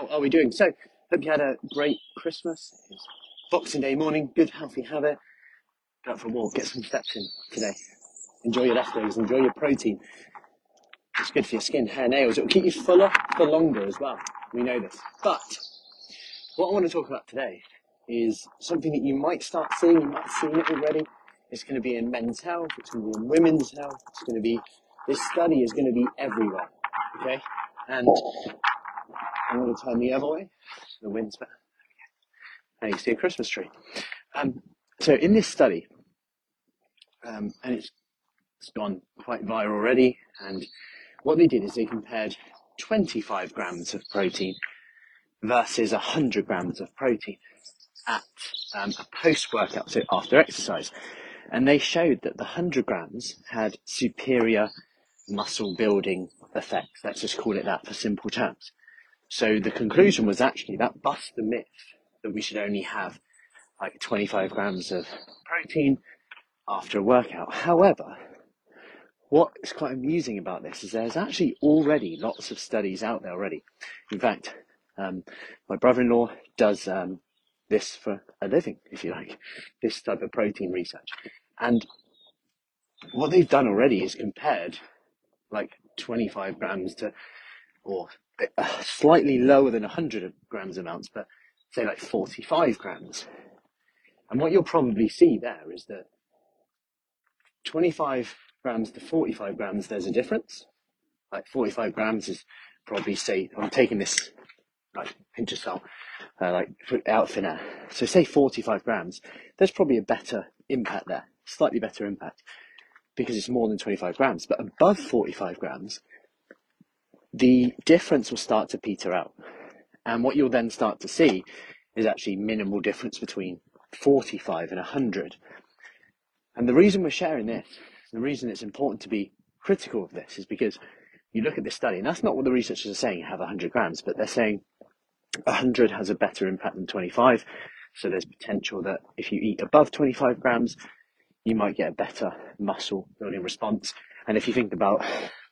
How are we doing? So, hope you had a great Christmas. It's Boxing Day morning, good healthy habit. Go out for a walk, get some steps in today. Enjoy your leftovers, enjoy your protein. It's good for your skin, hair, nails. It'll keep you fuller for longer as well. We know this. But what I want to talk about today is something that you might start seeing, you might have seen it already. It's going to be in men's health, it's going to be in women's health, it's going to be, this study is going to be everywhere. Okay? And I'm going to turn the other way. The wind's better. And you see a Christmas tree. Um, so in this study, um, and it's, it's gone quite viral already, and what they did is they compared 25 grams of protein versus 100 grams of protein at um, a post-workout, so after exercise. And they showed that the 100 grams had superior muscle building effects. Let's just call it that for simple terms. So the conclusion was actually that busts the myth that we should only have like 25 grams of protein after a workout. However, what is quite amusing about this is there's actually already lots of studies out there already. In fact, um, my brother-in-law does um, this for a living, if you like, this type of protein research. And what they've done already is compared like 25 grams to, or slightly lower than 100 grams amounts, but say like 45 grams. And what you'll probably see there is that 25 grams to 45 grams, there's a difference. Like 45 grams is probably say, I'm taking this like pinch of salt, uh, like out thin air. So say 45 grams, there's probably a better impact there, slightly better impact because it's more than 25 grams. But above 45 grams, the difference will start to peter out. And what you'll then start to see is actually minimal difference between 45 and 100. And the reason we're sharing this, the reason it's important to be critical of this is because you look at this study, and that's not what the researchers are saying, you have 100 grams, but they're saying 100 has a better impact than 25. So there's potential that if you eat above 25 grams, you might get a better muscle building response. And if you think about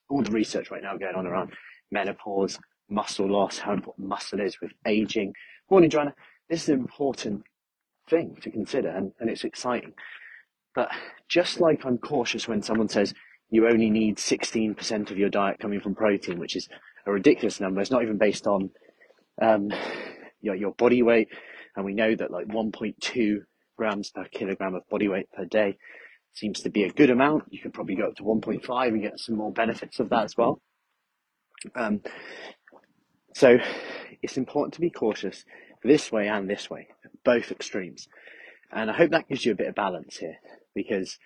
all the research right now going on around menopause, muscle loss, how important muscle is with aging. Morning, Joanna. This is an important thing to consider and, and it's exciting. But just like I'm cautious when someone says you only need 16% of your diet coming from protein, which is a ridiculous number. It's not even based on um, your, your body weight. And we know that like 1.2 grams per kilogram of body weight per day seems to be a good amount. You could probably go up to 1.5 and get some more benefits of that as well. Um, so it's important to be cautious this way and this way, both extremes. And I hope that gives you a bit of balance here because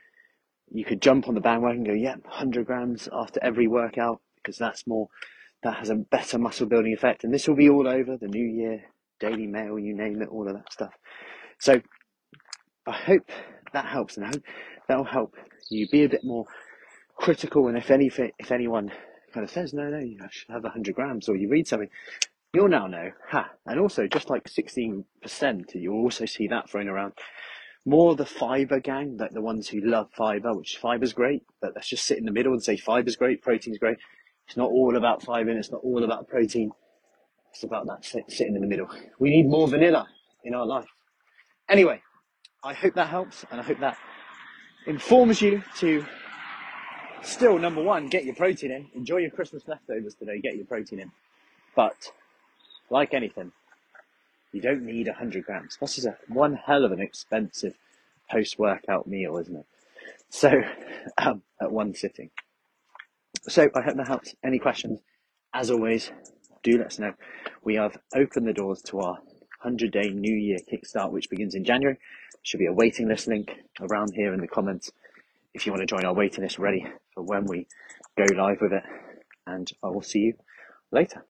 you could jump on the bandwagon and go, yeah, 100 grams after every workout because that's more, that has a better muscle building effect. And this will be all over the new year, Daily Mail, you name it, all of that stuff. So I hope that helps and I hope that'll help you be a bit more critical. And if any, if anyone kind of says, no, no, you should have 100 grams, or you read something, you'll now know, ha. And also, just like 16%, you'll also see that thrown around. More the fiber gang, like the ones who love fiber, which fiber's great, but let's just sit in the middle and say fiber's great, protein's great. It's not all about fiber and it's not all about protein. It's about that sit, sitting in the middle. We need more vanilla in our life. Anyway, I hope that helps and I hope that informs you to still, number one, get your protein in. Enjoy your Christmas leftovers today. Get your protein in. But like anything, you don't need 100 grams. This is a one hell of an expensive post-workout meal, isn't it? So, um, at one sitting. So I hope that helps. Any questions? As always, do let us know. We have opened the doors to our 100 day New Year kickstart, which begins in January. Should be a waiting list link around here in the comments if you want to join our waiting list ready for when we go live with it. And I will see you later.